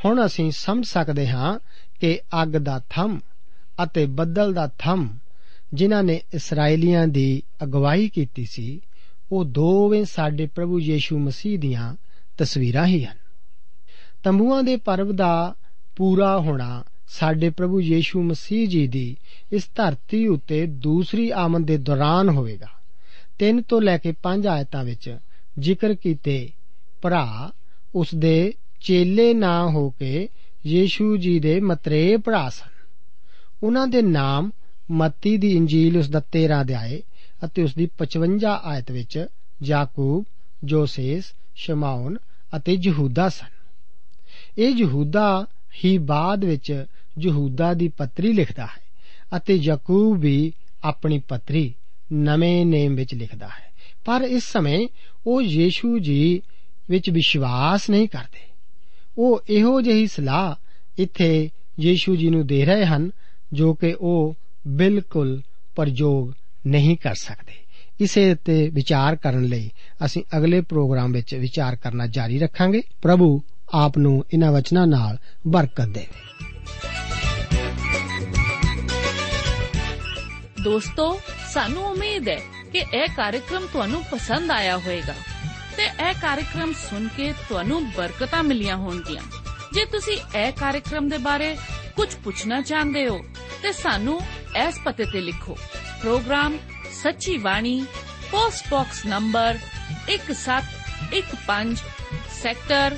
Speaker 1: ਹੁਣ ਅਸੀਂ ਸਮਝ ਸਕਦੇ ਹਾਂ ਕਿ ਅੱਗ ਦਾ ਥੰਮ ਅਤੇ ਬੱਦਲ ਦਾ ਥੰਮ ਜਿਨ੍ਹਾਂ ਨੇ ਇਸرائیਲੀਆਂ ਦੀ ਅਗਵਾਈ ਕੀਤੀ ਸੀ, ਉਹ ਦੋਵੇਂ ਸਾਡੇ ਪ੍ਰਭੂ ਯੀਸ਼ੂ ਮਸੀਹ ਦੀਆਂ ਤਸਵੀਰਾਂ ਹੀ ਹਨ। ਤੰਬੂਆਂ ਦੇ ਪਰਬ ਦਾ ਪੂਰਾ ਹੋਣਾ ਸਾਡੇ ਪ੍ਰਭੂ ਯੀਸ਼ੂ ਮਸੀਹ ਜੀ ਦੀ ਇਸ ਧਰਤੀ ਉੱਤੇ ਦੂਸਰੀ ਆਮਦ ਦੇ ਦੌਰਾਨ ਹੋਵੇਗਾ। 3 ਤੋਂ ਲੈ ਕੇ 5 ਆਇਤਾਂ ਵਿੱਚ ਜ਼ਿਕਰ ਕੀਤੇ, ਭਰਾ, ਉਸ ਦੇ ਚੇਲੇ ਨਾ ਹੋ ਕੇ ਯੀਸ਼ੂ ਜੀ ਦੇ ਮਤਰੇ ਭਰਾ ਸਨ। ਉਹਨਾਂ ਦੇ ਨਾਮ ਮੱਤੀ ਦੀ ਇੰਜੀਲ ਉਸ ਦਾ 13 ਅਧਿਆਏ ਅਤੇ ਉਸ ਦੀ 55 ਆਇਤ ਵਿੱਚ ਯਾਕੂਬ, ਜੋਸੇਸ, ਸ਼ਮਾਉਨ ਅਤੇ ਯਹੂਦਾ ਸਨ। ਇਹ ਯਹੂਦਾ ਹੀ ਬਾਅਦ ਵਿੱਚ ਯਹੂਦਾ ਦੀ ਪੱਤਰੀ ਲਿਖਦਾ ਹੈ ਅਤੇ ਯਾਕੂਬ ਵੀ ਆਪਣੀ ਪੱਤਰੀ ਨਵੇਂ ਨੇਮ ਵਿੱਚ ਲਿਖਦਾ ਹੈ। ਪਰ ਇਸ ਸਮੇਂ ਉਹ ਯੀਸ਼ੂ ਜੀ ਵਿੱਚ ਵਿਸ਼ਵਾਸ ਨਹੀਂ ਕਰਦੇ। ਉਹ ਇਹੋ ਜਿਹੀ ਸਲਾਹ ਇੱਥੇ ਯੀਸ਼ੂ ਜੀ ਨੂੰ ਦੇ ਰਹੇ ਹਨ ਜੋ ਕਿ ਉਹ ਬਿਲਕੁਲ ਪ੍ਰਯੋਗ ਨਹੀਂ ਕਰ ਸਕਦੇ। ਇਸੇ ਉੱਤੇ ਵਿਚਾਰ ਕਰਨ ਲਈ ਅਸੀਂ ਅਗਲੇ ਪ੍ਰੋਗਰਾਮ ਵਿੱਚ ਵਿਚਾਰ ਕਰਨਾ ਜਾਰੀ ਰੱਖਾਂਗੇ। ਪ੍ਰਭੂ ਆਪ ਨੂੰ ਇਹਨਾਂ ਵਚਨਾਂ ਨਾਲ ਬਰਕਤ ਦੇਵੇ
Speaker 2: ਦੋਸਤੋ, ਸਾਨੂੰ ਉਮੀਦ ਹੈ ਕਿ ਇਹ ਕਾਰਜਕ੍ਰਮ ਤੁਹਾਨੂੰ ਪਸੰਦ ਆਇਆ ਹੋਵੇਗਾ ਤੇ ਇਹ ਕਾਰਜਕ੍ਰਮ ਸੁਣ ਕੇ ਤੁਹਾਨੂੰ ਬਰਕਤਾਂ ਮਿਲੀਆਂ ਹੋਣਗੀਆਂ। ਜੇ ਤੁਸੀਂ ਇਹ ਕਾਰਜਕ੍ਰਮ ਦੇ ਬਾਰੇ ਕੁਝ ਪੁੱਛਣਾ ਚਾਹੁੰਦੇ ਹੋ, ਤੇ ਸਾਨੂੰ ਇਸ ਪਤੇ ਤੇ ਲਿਖੋ। Programme Sachi Bani, post box number 1715 sector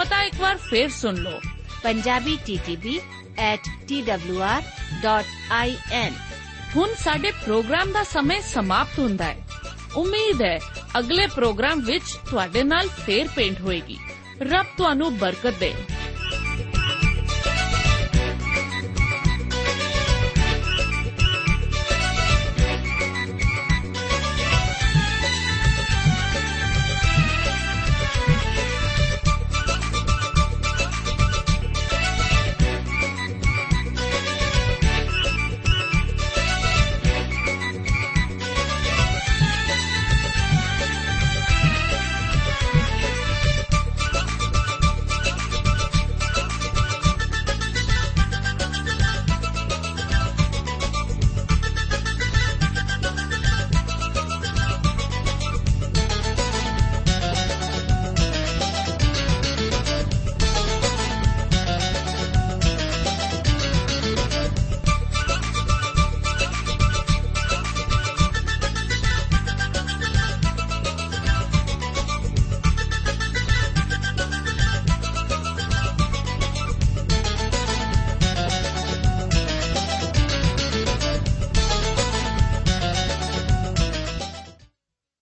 Speaker 2: ਸਾਡਾ ਈਮੇਲ ਪਤਾ ਹੈ
Speaker 3: punjabitv@twr.in
Speaker 2: ਪਤਾ ਇੱਕ ਵਾਰ ਫੇਰ ਸੁਣ ਲਓ
Speaker 3: punjabitv@twr.in
Speaker 2: ਹੁਣ ਸਾਡੇ ਪ੍ਰੋਗਰਾਮ ਦਾ ਸਮੇਂ ਸਮਾਪਤ ਹੁੰਦਾ ਹੈ। ਉਮੀਦ ਹੈ ਅਗਲੇ ਪ੍ਰੋਗਰਾਮ ਵਿੱਚ ਤੁਹਾਡੇ ਨਾਲ ਫੇਰ ਪੇਂਟ ਹੋਏਗੀ। ਰੱਬ ਤੁਹਾਨੂੰ ਬਰਕਤ ਦੇ।